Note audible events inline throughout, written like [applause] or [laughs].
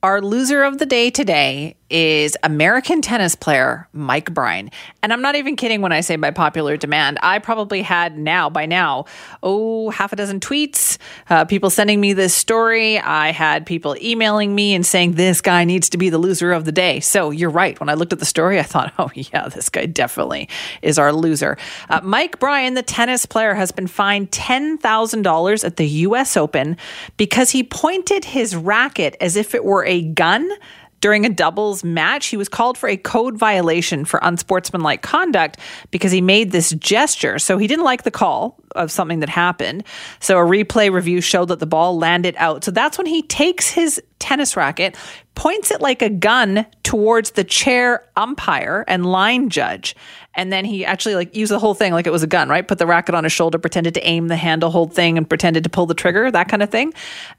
Our loser of the day today is American tennis player Mike Bryan. And I'm not even kidding when I say by popular demand. I probably had now, by now, oh, half a dozen tweets, uh, people sending me this story. I had people emailing me and saying this guy needs to be the loser of the day. So you're right. When I looked at the story, I thought, [laughs] oh, yeah, this guy definitely is our loser. Uh, Mike Bryan, the tennis player, has been fined $10,000 at the U.S. Open because he pointed his racket as if it were a gun during a doubles match. He was called for a code violation for unsportsmanlike conduct because he made this gesture. So he didn't like the call of something that happened. So a replay review showed that the ball landed out. So that's when he takes his tennis racket, points it like a gun towards the chair umpire and line judge. And then he actually like used the whole thing like it was a gun, right? Put the racket on his shoulder, pretended to aim the handle, hold thing, and pretended to pull the trigger, that kind of thing.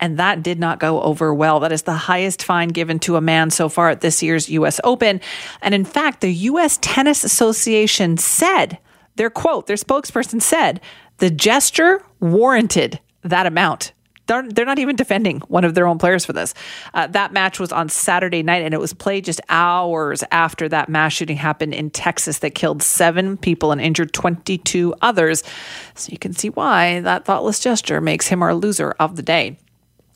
And that did not go over well. That is the highest fine given to a man so far at this year's US Open. And in fact, the US Tennis Association said, their quote, their spokesperson said, the gesture warranted that amount. They're, they're not even defending one of their own players for this. Uh, that match was on Saturday night, and it was played just hours after that mass shooting happened in Texas that killed seven people and injured 22 others. So you can see why that thoughtless gesture makes him our loser of the day.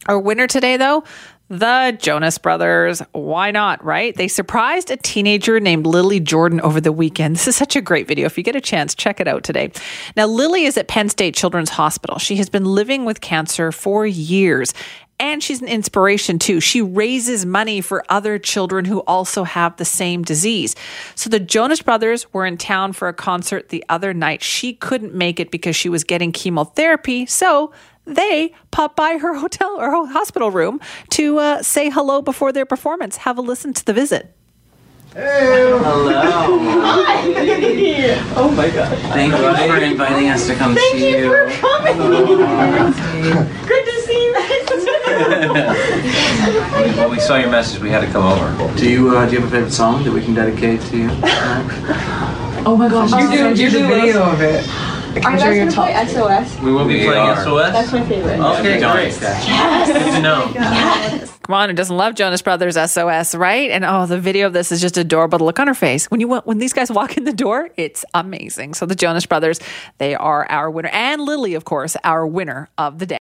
Our winner today, though, the Jonas Brothers. Why not, right? They surprised a teenager named Lily Jordan over the weekend. This is such a great video. If you get a chance, check it out today. Now, Lily is at Penn State Children's Hospital. She has been living with cancer for years. And she's an inspiration too. She raises money for other children who also have the same disease. So the Jonas Brothers were in town for a concert the other night. She couldn't make it because she was getting chemotherapy. So they pop by her hotel or her hospital room to uh, say hello before their performance. Have a listen to the visit. Hey. Hello. Hi. Oh my god. Thank you for inviting us to come Thank see you you. for coming. [laughs] Good to see you guys. [laughs] When we saw your message, we had to come over. Do you uh, do you have a favorite song that we can dedicate to you? [laughs] oh my gosh. You do, you do video of it. I Are can you show guys gonna play SOS? We will be We playing are. SOS. That's my favorite. Okay, Don't great. expect- Good to know. Come on, who doesn't love Jonas Brothers SOS, right? And oh, the video of this is just adorable. The look on her face when you when these guys walk in the door, it's amazing. So the Jonas Brothers, they are our winner, and Lily, of course, our winner of the day.